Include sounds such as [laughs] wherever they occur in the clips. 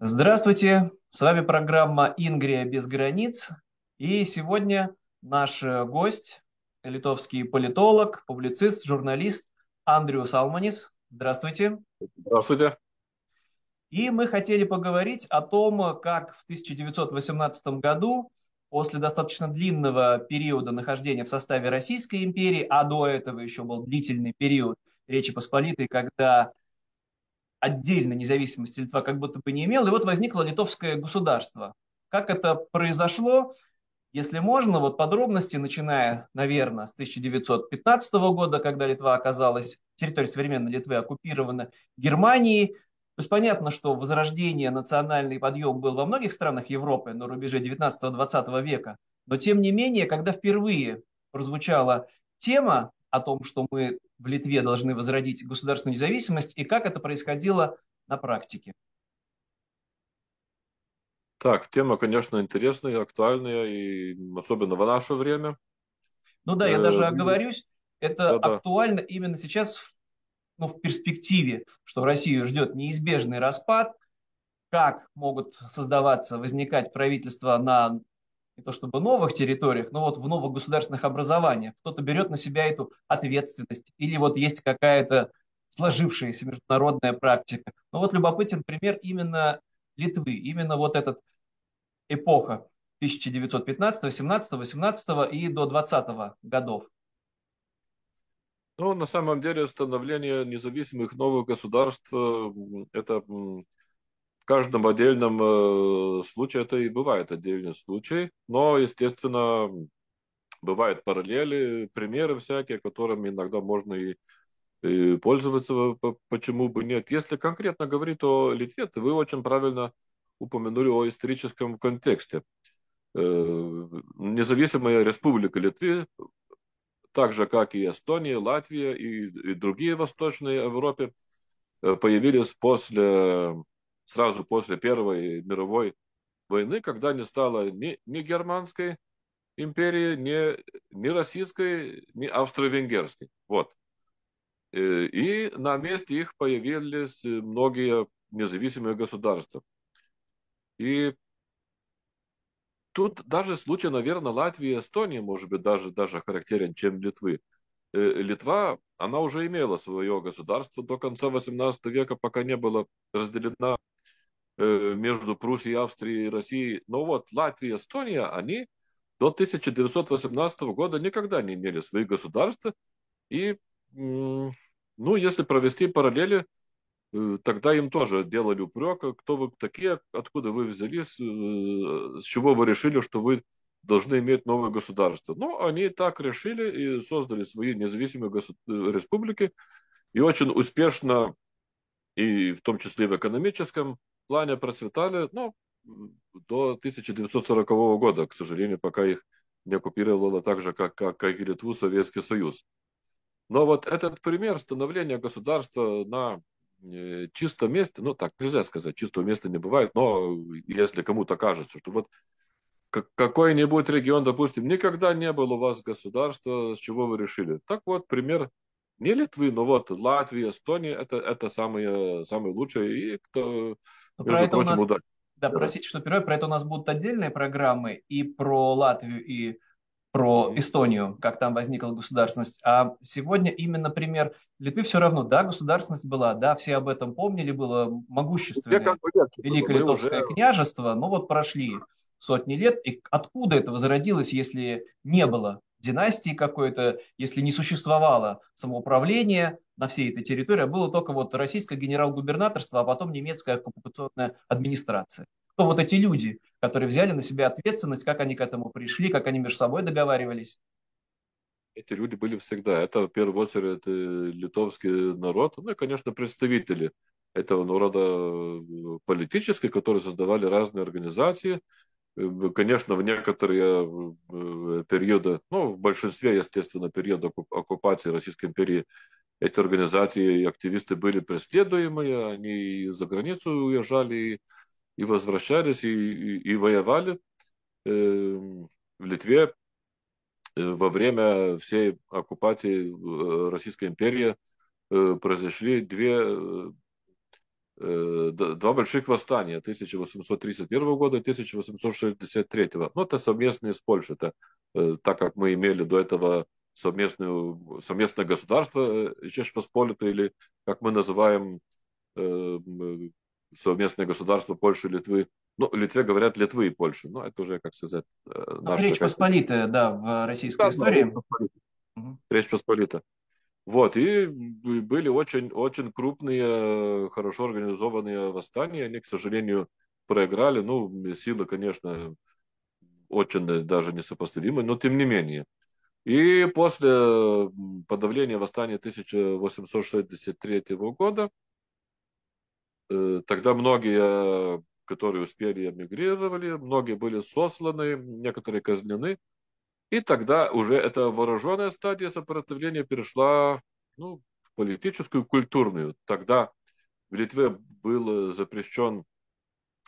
Здравствуйте, с вами программа «Ингрия без границ». И сегодня наш э, гость, литовский политолог, публицист, журналист Андриус Алманис. Здравствуйте. Здравствуйте. И мы хотели поговорить о том, как в 1918 году, после достаточно длинного периода нахождения в составе Российской империи, а до этого еще был длительный период Речи Посполитой, когда отдельной независимости Литва как будто бы не имела, и вот возникло литовское государство. Как это произошло, если можно, вот подробности, начиная, наверное, с 1915 года, когда Литва оказалась, территория современной Литвы оккупирована Германией, то есть понятно, что возрождение, национальный подъем был во многих странах Европы на рубеже 19-20 века, но тем не менее, когда впервые прозвучала тема о том, что мы в Литве должны возродить государственную независимость, и как это происходило на практике? Так, тема, конечно, интересная, актуальная, и особенно в наше время. Ну да, я даже э, оговорюсь, это да, актуально да. именно сейчас, ну, в перспективе, что Россию ждет неизбежный распад, как могут создаваться, возникать правительства на не то чтобы новых территориях, но вот в новых государственных образованиях. Кто-то берет на себя эту ответственность, или вот есть какая-то сложившаяся международная практика. Но вот любопытен пример именно Литвы, именно вот этот эпоха 1915, 17, 18 и до 20 годов. Ну, на самом деле, становление независимых новых государств – это каждом отдельном э, случае это и бывает отдельный случай, но, естественно, бывают параллели, примеры всякие, которыми иногда можно и, пользоваться, почему бы нет. Если конкретно говорить о Литве, то вы очень правильно упомянули о историческом контексте. Э, независимая республика Литвы, так же как и Эстония, Латвия и, другие восточные Европе, э, появились после сразу после Первой мировой войны, когда не стало ни, ни германской империи, ни, ни российской, ни австро-венгерской. Вот. Э, и на месте их появились многие независимые государства. И тут даже случай, наверное, Латвии и Эстонии, может быть, даже, даже характерен, чем Литвы. Э, Литва, она уже имела свое государство до конца 18 века, пока не была разделена между Пруссией, Австрией и Россией. Но вот Латвия Эстония, они до 1918 года никогда не имели своих государств. И, ну, если провести параллели, э, тогда им тоже делали упрек, кто вы такие, откуда вы взялись, э, с чего вы решили, что вы должны иметь новое государство. Ну, они так решили и создали свои независимые республики, и очень успешно, и в том числе в экономическом плане процветали, ну, до 1940 года, к сожалению, пока их не оккупировало так же, как, как, как и Литву Советский Союз. Но вот этот пример становления государства на э, чистом месте, ну так нельзя сказать, чистого места не бывает, но если кому-то кажется, что вот какой-нибудь регион, допустим, никогда не было у вас государства, с чего вы решили. Так вот, пример не Литвы, но вот Латвия, Эстония, это, это самые, самые лучшие. И кто но про это прочим, у нас, удачи. да, простите, что первое, про это у нас будут отдельные программы и про Латвию, и про Эстонию, как там возникла государственность. А сегодня именно пример Литвы. Все равно, да, государственность была, да, все об этом помнили, было могущественное как бы Великое Литовское уже... княжество, но вот прошли сотни лет, и откуда это возродилось, если не было династии какой-то, если не существовало самоуправления на всей этой территории, а было только вот российское генерал-губернаторство, а потом немецкая оккупационная администрация. Кто вот эти люди, которые взяли на себя ответственность, как они к этому пришли, как они между собой договаривались? Эти люди были всегда. Это, в первую очередь, литовский народ, ну и, конечно, представители этого народа э, политические, которые создавали разные организации, Э, конечно, в некоторые э, периоды, ну, в большинстве, естественно, периода оккупации Российской империи эти организации и активисты были преследуемые, они за границу уезжали и возвращались, и, и, и воевали. Эм, в Литве э, во время всей оккупации Российской империи произошли две два больших восстания 1831 года и 1863. Ну, это совместные с Польшей. Это, так как мы имели до этого совместную, совместное государство Чеш Посполиту, или, как мы называем, совместное государство Польши и Литвы. Ну, Литве говорят Литвы и Польши. Но это уже, как сказать, наша Речь такая... Посполитая, да, в российской да, истории. Да, угу. Речь Посполита. Вот, и были очень, очень крупные, хорошо организованные восстания. Они, к сожалению, проиграли. Ну, силы, конечно, очень даже несопоставимы, но тем не менее. И после подавления восстания 1863 года, э, тогда многие, которые успели эмигрировали, многие были сосланы, некоторые казнены. И тогда уже эта вооруженная стадия сопротивления перешла ну, в политическую, культурную. Тогда в Литве был запрещен,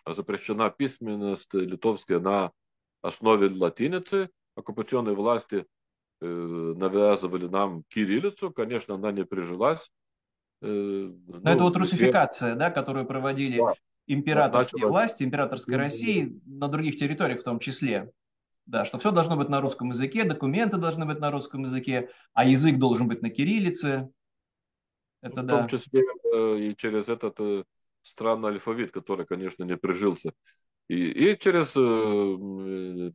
запрещена письменность литовская на основе латиницы. Оккупационные власти навязывали нам кириллицу. Конечно, она не прижилась. Э, Но ну, это вот русификация, да, которую проводили да. императорские да, власти, императорской России на других территориях в том числе да, что все должно быть на русском языке, документы должны быть на русском языке, а язык должен быть на кириллице. Это, в да. том числе э, и через этот э, странный алфавит, который, конечно, не прижился. И, и через, э,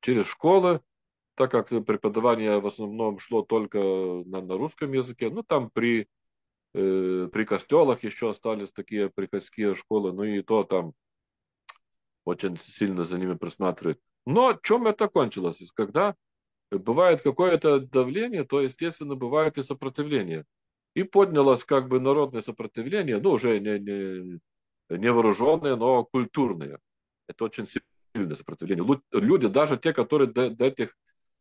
через школы, так как преподавание в основном шло только на, на русском языке, ну там при, при костелах еще остались такие приходские школы, ну и то там очень сильно за ними присматривать. Но чем это кончилось? Когда бывает какое-то давление, то, естественно, бывает и сопротивление. И поднялось как бы народное сопротивление, ну, уже не, не, не вооруженное, но культурное. Это очень сильное сопротивление. Люди, даже те, которые до, до этих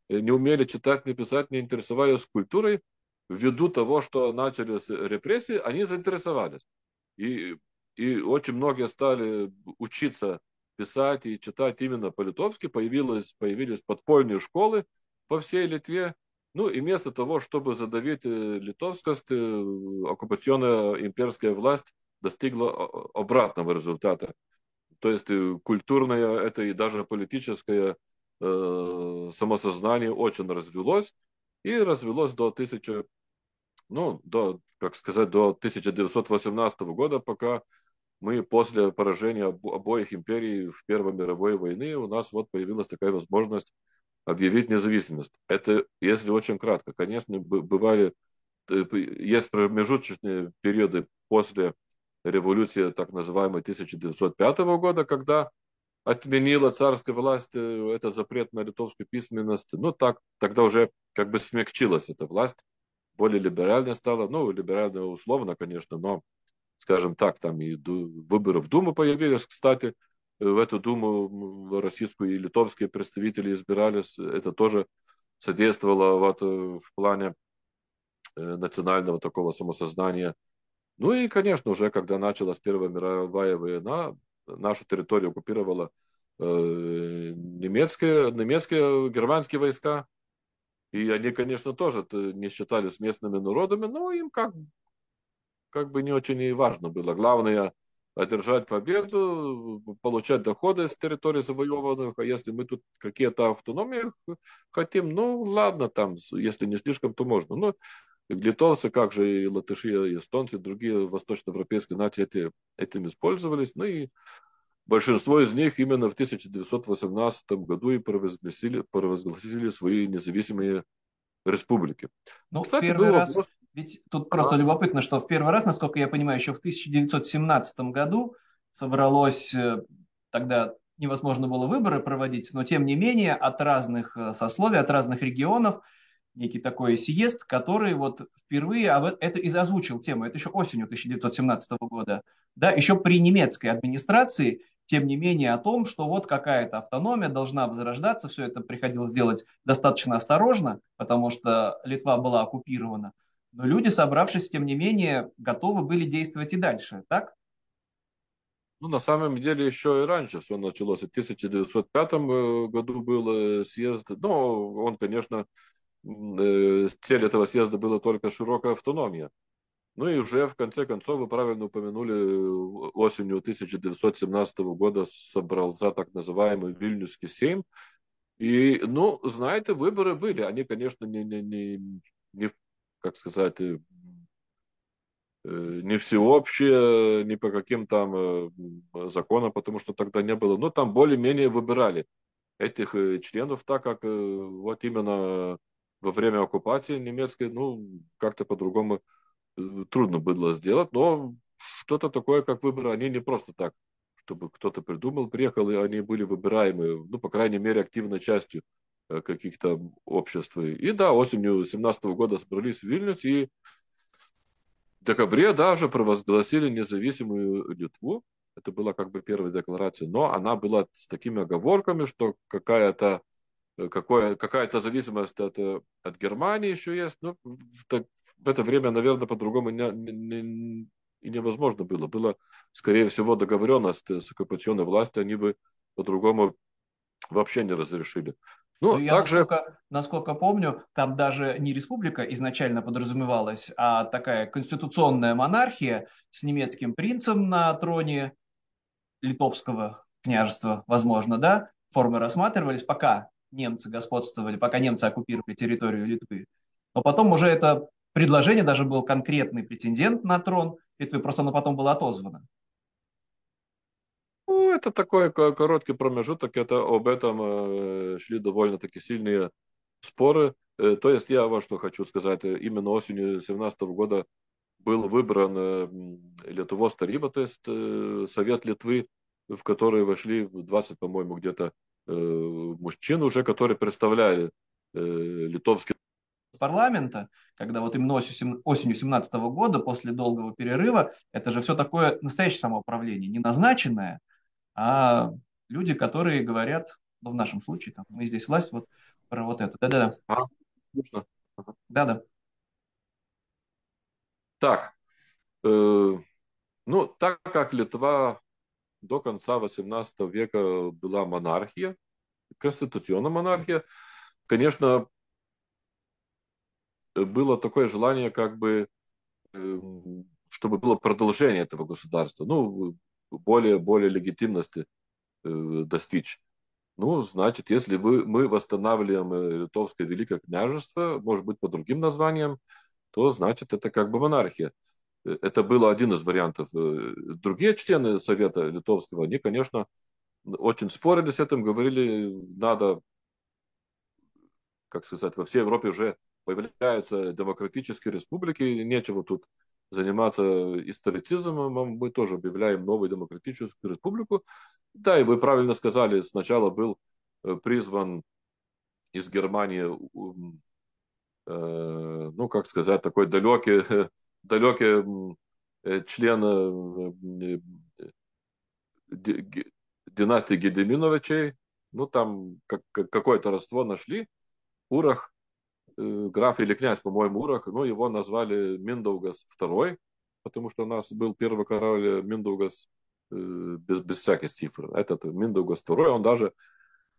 не умели читать, не писать, не интересовались культурой, ввиду того, что начались репрессии, они заинтересовались. И, и очень многие стали учиться писать и читать именно по-литовски, появилось, появились подпольные школы по всей Литве. Ну и вместо того, чтобы задавить э, литовскость, э, оккупационная имперская власть достигла обратного результата. То есть э, культурное, это и даже политическое э, самосознание очень развелось. И развелось до тысячи, ну, до, как сказать, до 1918 года, пока мы после поражения обоих империй в Первой мировой войны, у нас вот появилась такая возможность объявить независимость. Это если очень кратко. Конечно, бывали, э, есть промежуточные периоды после революции так называемой 1905 года, когда отменила царская власть э, это запрет на литовскую письменность. Ну, так, тогда уже как бы смягчилась эта власть, более либеральная стала. Ну, либеральная условно, конечно, но скажем так, там и выборы в Думу появились, кстати, в эту Думу российскую и литовские представители избирались, это тоже содействовало вот э, в плане э, национального такого самосознания. Ну и, конечно, уже когда началась Первая мировая война, нашу территорию оккупировала э, немецкие, немецкие, германские войска. И они, конечно, тоже не считались местными народами, но им как как бы не очень и важно было. Главное одержать победу, получать доходы с территории завоеванных, а если мы тут какие-то автономии хотим, ну ладно, там, если не слишком, то можно. Но литовцы, как же и латыши, и эстонцы, и другие восточноевропейские нации эти, этим использовались, ну и большинство из них именно в 1918 году и провозгласили, провозгласили свои независимые республики. Ну, Кстати, первый раз, вопрос... ведь тут просто любопытно, что в первый раз, насколько я понимаю, еще в 1917 году собралось, э, тогда невозможно было выборы проводить, но тем не менее от разных э, сословий, от разных регионов некий такой съезд, который вот впервые это и озвучил тему, это еще осенью 1917 года, да, еще при немецкой администрации тем не менее о том, что вот какая-то автономия должна возрождаться, все это приходилось делать достаточно осторожно, потому что Литва была оккупирована. Но люди, собравшись, тем не менее, готовы были действовать и дальше, так? Ну, на самом деле, еще и раньше все началось. В 1905 э, году был э, съезд. Но он, конечно, цель этого съезда была только широкая автономия. Ну и уже в конце концов, вы правильно упомянули, осенью 1917 года собрался так называемый Вильнюсский сейм. И, ну, знаете, выборы были. Они, конечно, не, не, не, не как сказать, э, не всеобщие, не по каким там э, законам, потому что тогда не было. Но там более-менее выбирали этих э, членов, так как вот именно во время оккупации немецкой, ну, как-то по-другому трудно было сделать, но что-то такое, как выборы, они не просто так, чтобы кто-то придумал, приехал, и они были выбираемы, ну, по крайней мере, активной частью э, каких-то обществ. И да, осенью 17 года собрались в Вильнюс, и в декабре даже провозгласили независимую Литву. Это была как бы первая декларация, но она была с такими оговорками, что какая-то Э, какое, какая-то зависимость от, э, от Германии еще есть. Но в, так, в это время, наверное, по-другому не, не, и невозможно было. Было, скорее всего, договоренность с оккупационной властью, они бы по-другому вообще не разрешили. Ну, ну я также... насколько, насколько помню, там даже не республика изначально подразумевалась, а такая конституционная монархия с немецким принцем на троне литовского княжества, возможно, да, формы рассматривались, пока немцы господствовали, пока немцы оккупировали территорию Литвы. Но потом уже это предложение, даже был конкретный претендент на трон Литвы, просто оно потом было отозвано. Ну, это такой короткий промежуток, это об этом э, шли довольно-таки сильные споры. Э, то есть я вот что хочу сказать, э, именно осенью 2017 года был выбран Литвос Тариба, то есть Совет Литвы, в который вошли 20, по-моему, где-то Э, мужчин уже, которые представляли э, литовский парламента, когда вот именно осенью 17 года, после долгого перерыва, это же все такое настоящее самоуправление, не назначенное, а люди, которые говорят, ну, в нашем случае, там, мы здесь власть, вот про вот это. Да-да-да. А, Да-да. Так, э, ну, так как Литва до конца XVIII века была монархия, конституционная монархия. Конечно, было такое желание, как бы, эм, чтобы было продолжение этого государства, ну, более, более легитимности э, достичь. Ну, значит, если вы, мы восстанавливаем э, Литовское Великое княжество, может быть, по другим названиям, то, значит, это как бы монархия. Э, это был один из вариантов. Э, другие члены Совета Литовского, они, конечно, очень спорили с этим, говорили, надо, как сказать, во всей Европе уже появляются демократические республики, нечего тут заниматься историцизмом, мы тоже объявляем новую демократическую республику. Да, и вы правильно сказали, сначала был э, призван из Германии, ну, как сказать, такой далекий [laughs] далекий э, член э, династии Гедеминовичей, ну там какое-то родство нашли, Урах, э, граф или князь, по-моему, Урах, ну его назвали Миндаугас II, потому что у нас был первый король Миндаугас без, без всяких цифр. Этот Миндаугас II, он даже,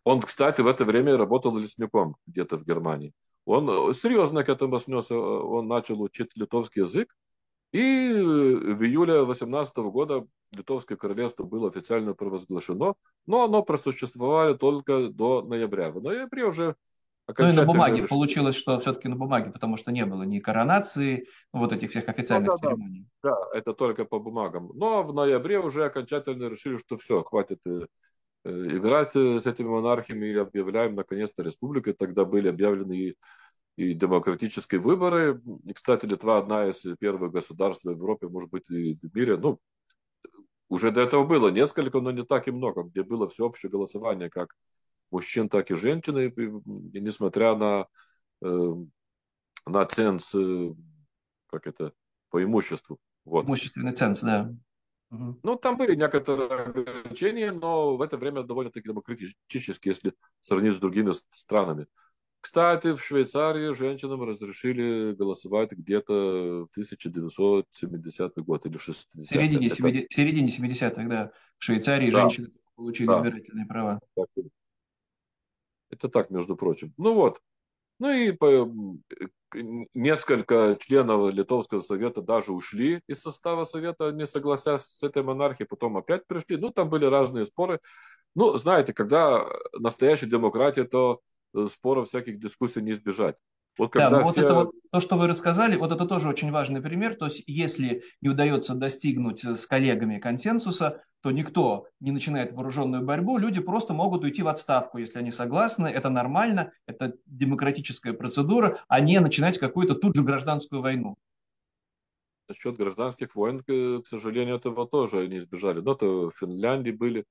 он, кстати, в это время работал лесником где-то в Германии. Он э, серьезно к этому снес, он начал учить литовский язык, и в июле 18 года Литовское королевство было официально провозглашено, но оно просуществовало только до ноября. В ноябре уже ну и на бумаге решили. получилось, что все-таки на бумаге, потому что не было ни коронации, вот этих всех официальных ну, да, церемоний. Да, да, это только по бумагам. Но в ноябре уже окончательно решили, что все, хватит э, э, играть с этими монархиями и объявляем наконец-то республикой. Тогда были объявлены и, и демократические выборы. И, кстати, Литва одна из первых государств в Европе, может быть, и в мире. Ну, уже до этого было несколько, но не так и много, где было всеобщее голосование как мужчин, так и женщин. И, и несмотря на, э, на ценз, э, как это, по имуществу. Вот. Имущественный ценз, да. Ну, там были некоторые ограничения, но в это время довольно-таки демократически, если сравнить с другими странами. Кстати, в Швейцарии женщинам разрешили голосовать где-то в 1970 год или 60 В середине, это... 70, в середине 70-х, да. В Швейцарии да. женщины получили да. избирательные права. Это так, между прочим. Ну вот. Ну и по, несколько членов Литовского совета даже ушли из состава совета, не согласясь с этой монархией, потом опять пришли. Ну, там были разные споры. Ну, знаете, когда настоящая демократия, то э, споров всяких дискуссий не избежать. Вот когда да, ну все... вот это вот то, что вы рассказали, вот это тоже очень важный пример. То есть, если не удается достигнуть с коллегами консенсуса, то никто не начинает вооруженную борьбу, люди просто могут уйти в отставку, если они согласны, это нормально, это демократическая процедура, а не начинать какую-то тут же гражданскую войну. Насчет гражданских войн, к сожалению, этого тоже не избежали. Но то в Финляндии были,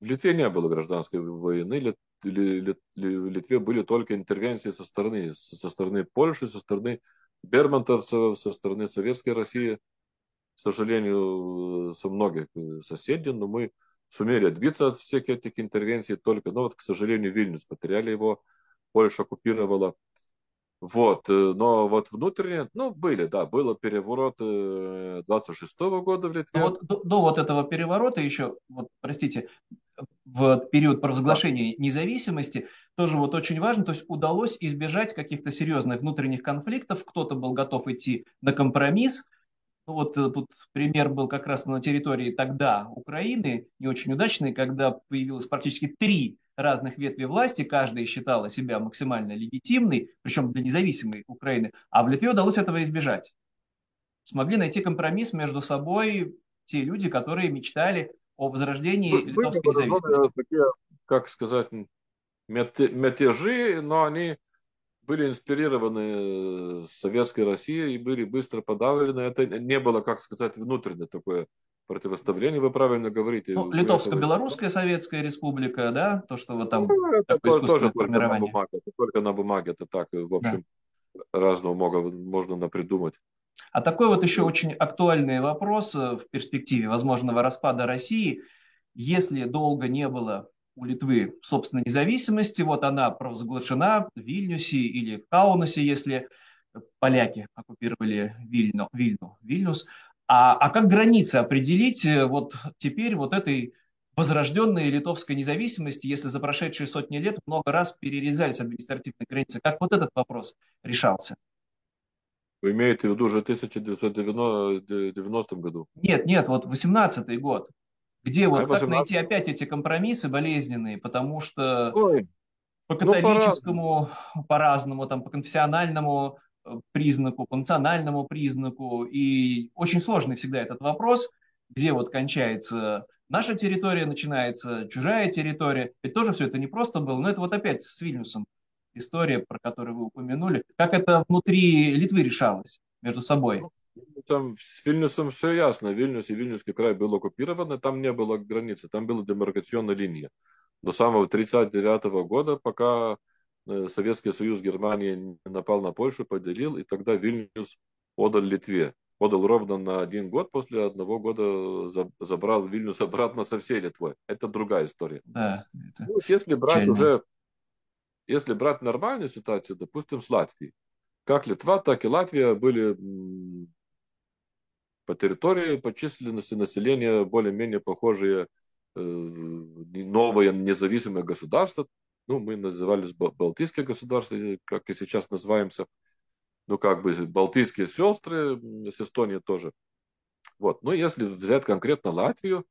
в Литве не было гражданской войны, Литве были только интервенции со стороны, со стороны Польши, со стороны бермонтовцев, со стороны Советской России, к сожалению, со многих соседей, но мы сумели отбиться от всех этих интервенций только, но вот, к сожалению, Вильнюс потеряли его, Польша оккупировала. Вот, но вот внутренне, ну, были, да, было переворот 26 -го года в Литве. вот до, до вот этого переворота еще, вот, простите, в период провозглашения независимости, тоже вот очень важно, то есть удалось избежать каких-то серьезных внутренних конфликтов, кто-то был готов идти на компромисс, ну вот э, тут пример был как раз на территории тогда Украины, не очень удачный, когда появилось практически три разных ветви власти, каждая считала себя максимально легитимной, причем для независимой Украины, а в Литве удалось этого избежать. Смогли найти компромисс между собой те люди, которые мечтали о возрождении Были литовской независимости. Такие, как сказать, мятежи, но они были инспирированы советской Россией и были быстро подавлены. Это не было, как сказать, внутреннее такое противоставление, вы правильно говорите. Ну, Литовско-Белорусская Советская Республика, да, то, что вот там ну, это тоже только на бумаге, это только на бумаге, это так, в общем, да. разного много, можно напридумать. А такой вот еще очень актуальный вопрос э, в перспективе возможного распада России. Если долго не было у Литвы собственной независимости, вот она провозглашена в Вильнюсе или в Каунасе, если поляки оккупировали Вильну, Вильну, Вильнюс. А, а как границы определить э, вот теперь вот этой возрожденной литовской независимости, если за прошедшие сотни лет много раз перерезались административные границы? Как вот этот вопрос решался? Вы имеете в виду уже 1990 году? Нет, нет, вот 18 год. Где вот а как 18... найти опять эти компромиссы болезненные, потому что Ой. по ну, католическому ну, по-разному, там, по конфессиональному признаку, по национальному признаку, и очень сложный всегда этот вопрос, где вот кончается наша территория, начинается чужая территория. Ведь тоже все это не просто было, но это вот опять с Вильнюсом история, про которую вы упомянули. Как это внутри Литвы решалось между собой? Ну, там с Вильнюсом все ясно. Вильнюс и Вильнюсский край был оккупирован, там не было границы, там была демаркационная линия. До самого 1939 года, пока Советский Союз Германии напал на Польшу, поделил, и тогда Вильнюс отдал Литве. Отдал ровно на один год, после одного года забрал Вильнюс [laughs] обратно со всей Литвой. Это другая история. Да, это ну, если брать печально. уже если брать нормальную ситуацию, допустим, с Латвией, как Литва, так и Латвия были по территории, по численности населения более-менее похожие э, новые независимые государства. Ну, мы назывались Балтийские государства, как и сейчас называемся. Ну, как бы Балтийские сестры с Эстонией тоже. Вот. Но если взять конкретно Латвию,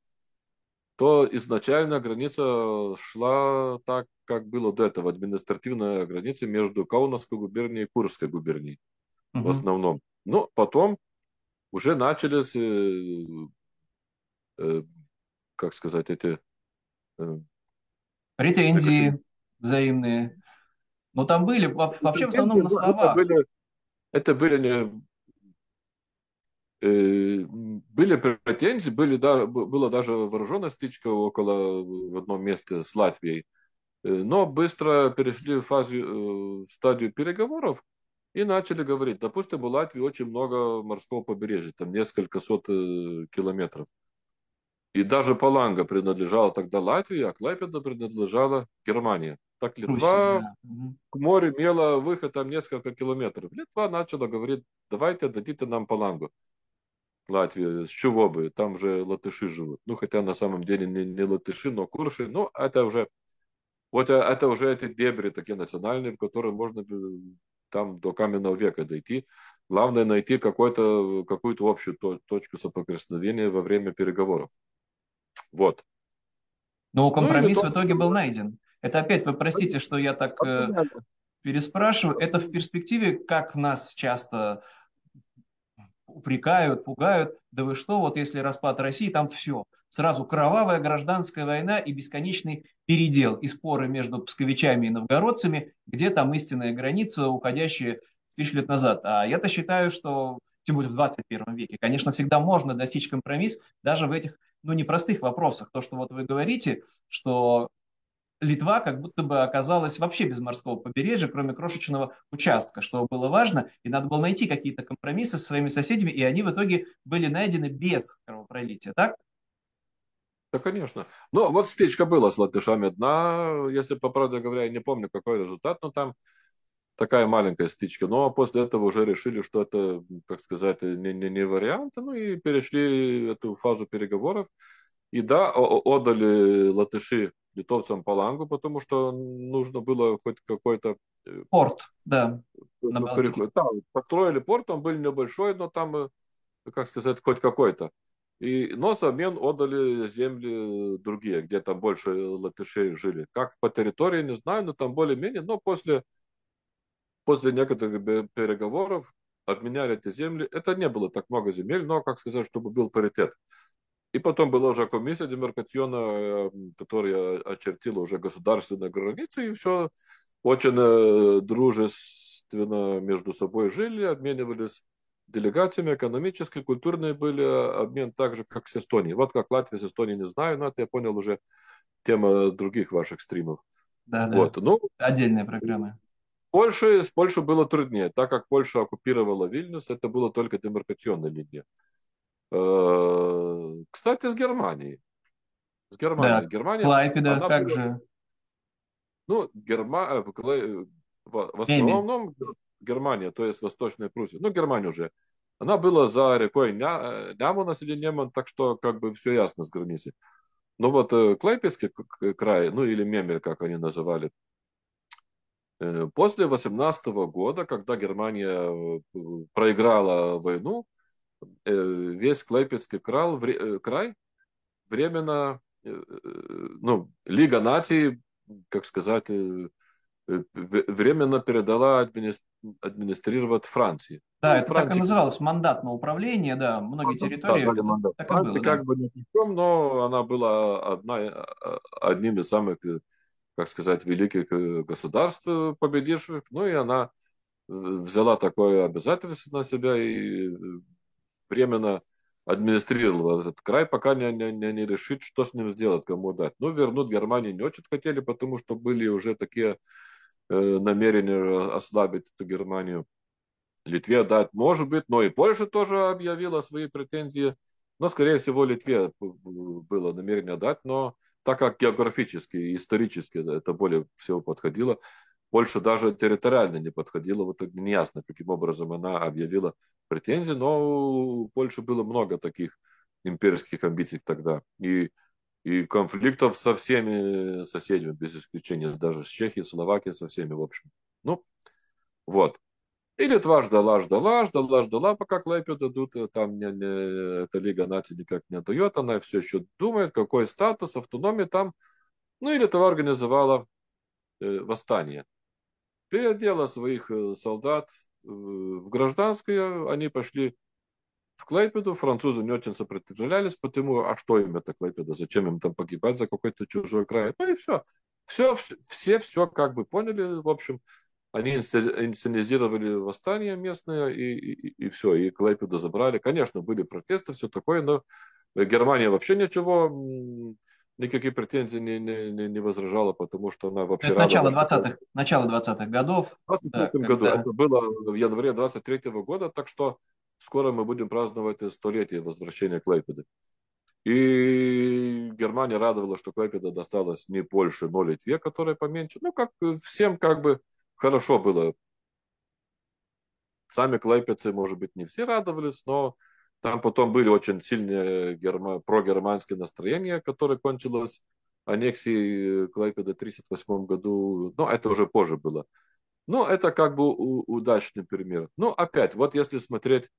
то изначально граница шла так, как было до этого, административная граница между Каунасской губернией и Курской губернией угу. в основном. Но потом уже начались, э, э, как сказать, эти... Э, Претензии взаимные. Но там были вообще в основном на словах. Это были, это были Э, были претензии, были, да, была даже вооруженная стычка около в одном месте с Латвией, э, но быстро перешли в, фазу, э, в стадию переговоров и начали говорить, допустим, у Латвии очень много морского побережья, там несколько сот километров. И даже Паланга принадлежала тогда Латвии, а Клайпеда принадлежала Германии. Так Литва к морю имела выход там несколько километров. Литва начала говорить, давайте дадите нам Палангу. Латвия, с чего бы, там же латыши живут. Ну, хотя на самом деле не, не латыши, но курши, но это уже Вот это уже эти дебри такие национальные, в которые можно там до каменного века дойти. Главное найти какую-то какую-то общую точку соприкосновения во время переговоров. Вот. Но компромисс ну, в итоге был найден. Это опять, вы простите, что я так э, переспрашиваю, это в перспективе, как нас часто упрекают, пугают, да вы что, вот если распад России, там все. Сразу кровавая гражданская война и бесконечный передел и споры между псковичами и новгородцами, где там истинная граница, уходящая тысячу лет назад. А я-то считаю, что тем более в 21 веке, конечно, всегда можно достичь компромисс даже в этих, ну, непростых вопросах. То, что вот вы говорите, что Литва как будто бы оказалась вообще без морского побережья, кроме крошечного участка, что было важно, и надо было найти какие-то компромиссы со своими соседями, и они в итоге были найдены без кровопролития, так? Да, конечно. Ну, вот стычка была с латышами. Одна, если по правде говоря, я не помню, какой результат, но там такая маленькая стычка. Но после этого уже решили, что это, так сказать, не, не, не вариант. Ну и перешли эту фазу переговоров. И да, отдали латыши литовцам Палангу, потому что нужно было хоть какой-то... Э, порт, да. На да, построили порт, он был небольшой, но там, э, как сказать, хоть какой-то. И, но взамен отдали земли другие, где там больше латышей жили. Как по территории, не знаю, но там более-менее. Но после, после некоторых переговоров обменяли эти земли. Это не было так много земель, но, как сказать, чтобы был паритет. И потом была уже комиссия демаркационная, эм, которая очертила уже государственные границы, и все очень э, дружественно между собой жили, обменивались делегациями, экономические, культурные были э, обмен так же, как с Эстонией. Вот как Латвия с Эстонией, не знаю, но это я понял уже тема других ваших стримов. Да, вот. да. Ну, Отдельные программы. Польше, с Польшей было труднее, так как Польша оккупировала Вильнюс, это было только демаркационная линия. Э, кстати, с Германией. С Германией. Да, Германия, Клайпеда, как была... же? Ну, Герма... Э, э, в основном Германия, то есть Восточная Пруссия. Ну, Германия уже. Она была за рекой Ня... Няму населением, так что как бы все ясно с границы. Но вот Клайпецкий край, ну или Мемель, как они называли, после 18 года, когда Германия проиграла войну, Э, весь Клайпецкий край, э, край временно, э, ну, Лига наций, как сказать, временно передала администрировать Франции. Да, ну, это Франции... так и называлось, мандатное управление, да, многие ну, территории да, мандат. так Франции было, как да. бы не том, но она была одна, одним из самых, как сказать, великих государств победивших, ну и она взяла такое обязательство на себя и временно администрировал этот край, пока не, не, не решит, что с ним сделать, кому дать. Ну, вернуть Германию не очень хотели, потому что были уже такие э, намерения ослабить эту Германию. Литве дать может быть, но и Польша тоже объявила свои претензии. Но, скорее всего, Литве было намерение дать, но так как географически и исторически это более всего подходило, Польша даже территориально не подходила, вот неясно, каким образом она объявила претензии, но у Польши было много таких имперских амбиций тогда. И, и конфликтов со всеми соседями, без исключения, даже с Чехией, Словакией, со всеми, в общем. Ну, вот. И Литва ждала, ждала, ждала, ждала, пока Клайпе дадут, там не, не, эта Лига наций никак не дает, она все еще думает, какой статус, автономия там. Ну и Литва организовала э, восстание переодела своих э, солдат э, в гражданское, они пошли в Клайпеду, французы не очень сопротивлялись, потому, а что им это Клайпеда, зачем им там погибать за какой-то чужой край, ну и все. Все, все, все как бы поняли, в общем, они инсценизировали восстание местное, и, и, и все, и Клайпеду забрали. Конечно, были протесты, все такое, но Германия вообще ничего никакие претензии не, не, не возражала, потому что она вообще... Это начало 20-х, начало 20-х годов. В 23 да, году. Когда... Это было в январе 23 -го года, так что скоро мы будем праздновать столетие возвращения Клайпеды. И Германия радовала, что Клайпеда досталась не Польше, но Литве, которая поменьше. Ну, как всем как бы хорошо было. Сами клайпецы, может быть, не все радовались, но там потом были очень сильные герма... прогерманские настроения, которые кончилось аннексии Клайпеда в 1938 году, ну, это уже позже было. Ну, это как бы удачный пример. Ну, опять, вот если смотреть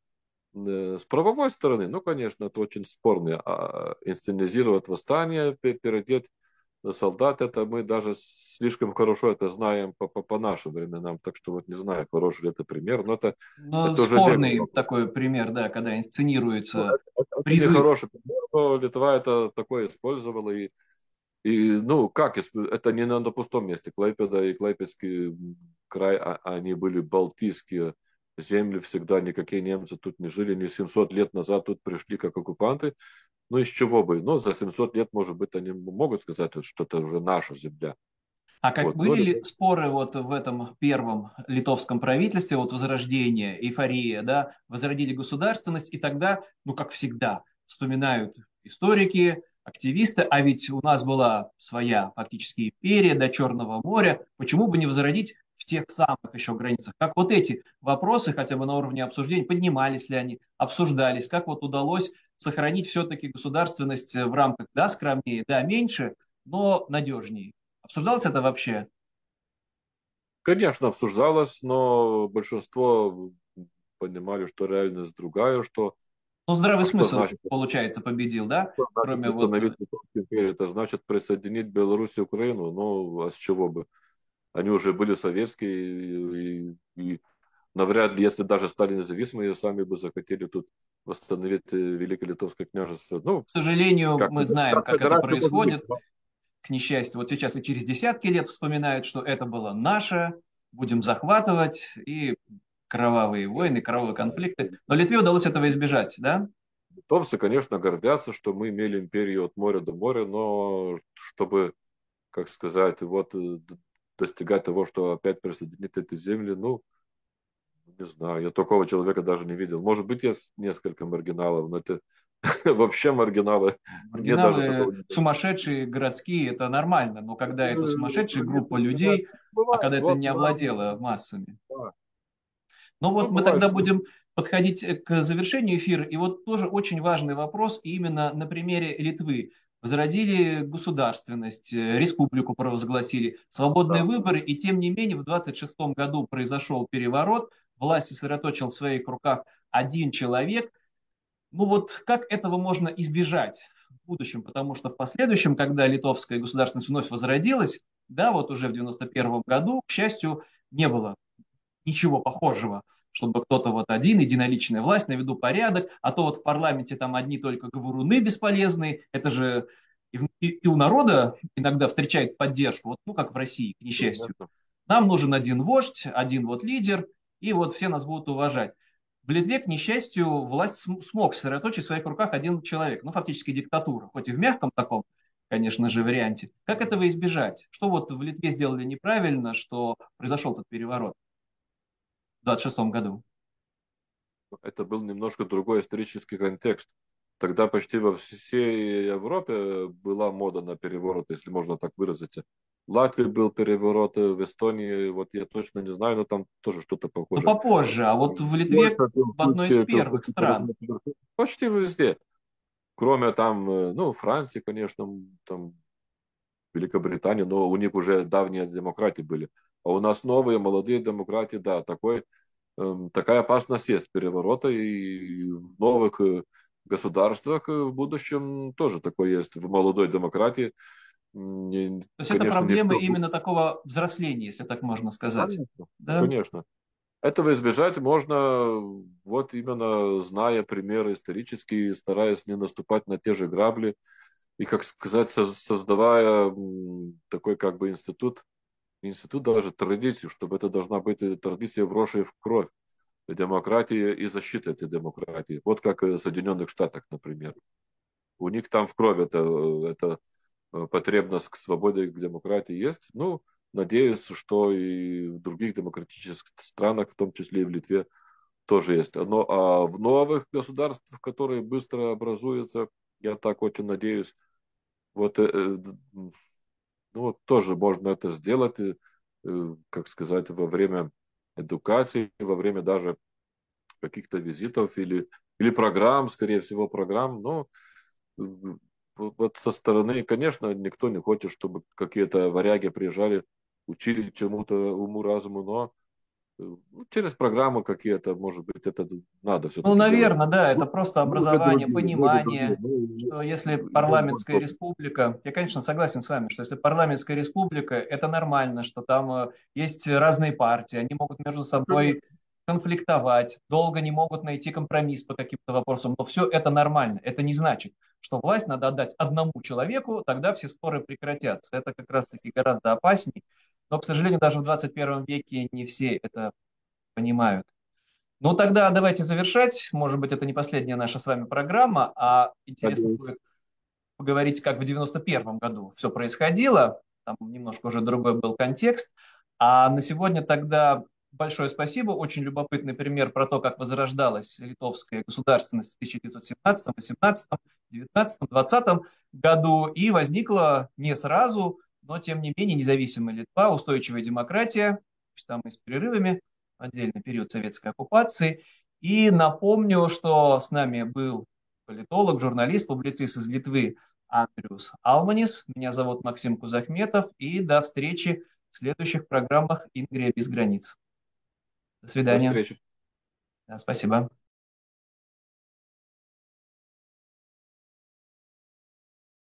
э, с правовой стороны, ну, конечно, это очень спорно. А инсценизировать восстание, переодеть солдат, это мы даже слишком хорошо это знаем по, по, по нашим временам, так что вот не знаю, хороший ли это пример, но это, но это спорный уже такой пример, да, когда инсценируется ну, это, призыв. Это хороший пример, но Литва это такое использовала, и, и ну как, это не на, на пустом месте, Клайпеда и Клайпедский край, а, они были балтийские земли всегда, никакие немцы тут не жили, не 700 лет назад тут пришли как оккупанты, ну, из чего бы? Ну, за 700 лет, может быть, они могут сказать, что это уже наша земля. А как вот, были ли споры вот в этом первом литовском правительстве, вот возрождение, эйфория, да, возродили государственность, и тогда, ну, как всегда, вспоминают историки, активисты, а ведь у нас была своя фактически империя до Черного моря, почему бы не возродить в тех самых еще границах? Как вот эти вопросы, хотя бы на уровне обсуждений, поднимались ли они, обсуждались, как вот удалось сохранить все-таки государственность в рамках, да, скромнее, да, меньше, но надежнее. Обсуждалось это вообще? Конечно, обсуждалось, но большинство понимали, что реальность другая, что ну, здравый что смысл, значит, получается, победил, да? Что Кроме вот... империю, это значит присоединить Беларусь и Украину. Ну, а с чего бы? Они уже были советские, и, и навряд ли, если даже стали независимыми, сами бы захотели тут восстановить э, Великое Литовское княжество. Ну, К сожалению, как, мы знаем, как, как это происходит. К несчастью, вот сейчас и через десятки лет вспоминают, что это было наше, будем захватывать, и кровавые войны, кровавые конфликты. Но Литве удалось этого избежать, да? Литовцы, конечно, гордятся, что мы имели империю от моря до моря, но чтобы, как сказать, вот э, достигать того, что опять присоединить эти земли, ну, не знаю, я такого человека даже не видел. Может быть, есть несколько маргиналов, но это [laughs] вообще маргиналы. Маргиналы сумасшедшие, городские, это нормально, но когда это сумасшедшая группа людей, а когда это не овладело массами. Ну вот мы тогда будем подходить к завершению эфира, и вот тоже очень важный вопрос именно на примере Литвы. Возродили государственность, республику провозгласили, свободные выборы, и тем не менее в 26 году произошел переворот, власть сосредоточил в своих руках один человек. Ну вот как этого можно избежать в будущем? Потому что в последующем, когда литовская государственность вновь возродилась, да, вот уже в 91 году, к счастью, не было ничего похожего, чтобы кто-то вот один, единоличная власть, наведу порядок, а то вот в парламенте там одни только говоруны бесполезные, это же и, и, и у народа иногда встречает поддержку, вот, ну как в России, к несчастью. Нам нужен один вождь, один вот лидер, и вот все нас будут уважать. В Литве, к несчастью, власть смог сосредоточить в своих руках один человек, ну, фактически диктатура, хоть и в мягком таком, конечно же, варианте. Как этого избежать? Что вот в Литве сделали неправильно, что произошел этот переворот в 26 году? Это был немножко другой исторический контекст. Тогда почти во всей Европе была мода на переворот, если можно так выразиться. Латвии был переворот, э, в Эстонии, вот я точно не знаю, но там тоже что-то похоже. Ну, попозже, а вот в Литве в одной из первых стран. Почти везде. Кроме там, э, ну, Франции, конечно, там Великобритании, но у них уже давние демократии были. А у нас новые, молодые демократии, да, такой, эм, такая опасность есть переворота, и в новых э, государствах в будущем тоже такое есть, в молодой демократии не, То есть это проблемы не именно такого взросления, если так можно сказать. Конечно, да? конечно. Этого избежать можно, вот именно зная примеры исторические, стараясь не наступать на те же грабли, и, как сказать, создавая такой как бы институт, институт даже традицию, чтобы это должна быть традиция, вросшая в кровь, демократия и защита этой демократии. Вот как в Соединенных Штатах, например. У них там в крови это, это Э, потребность к свободе и к демократии есть. Ну, надеюсь, что и в других демократических странах, в том числе и в Литве, тоже есть. Но а в новых государствах, которые быстро образуются, я так очень надеюсь, вот, э, э ну, вот тоже можно это сделать, э, как сказать, во время эдукации, во время даже каких-то визитов или, или программ, скорее всего, программ. Но вот со стороны, конечно, никто не хочет, чтобы какие-то варяги приезжали, учили чему-то уму-разуму, но ну, через программы какие-то, может быть, это надо все Ну, наверное, делать. да, это ну, просто образование, другие, понимание, другие. что если парламентская республика, я, конечно, согласен с вами, что если парламентская республика, это нормально, что там э, есть разные партии, они могут между собой конфликтовать, долго не могут найти компромисс по каким-то вопросам, но все это нормально. Это не значит, что власть надо отдать одному человеку, тогда все споры прекратятся. Это как раз-таки гораздо опаснее. Но, к сожалению, даже в 21 веке не все это понимают. Ну, тогда давайте завершать. Может быть, это не последняя наша с вами программа, а интересно будет поговорить, как в 91 году все происходило. Там немножко уже другой был контекст. А на сегодня тогда большое спасибо. Очень любопытный пример про то, как возрождалась литовская государственность в 1917, 18, 19, 20 году. И возникла не сразу, но тем не менее независимая Литва, устойчивая демократия, там и с перерывами, отдельный период советской оккупации. И напомню, что с нами был политолог, журналист, публицист из Литвы Андрюс Алманис. Меня зовут Максим Кузахметов. И до встречи в следующих программах «Ингрия без границ». До свидания. До встречи. Да, спасибо.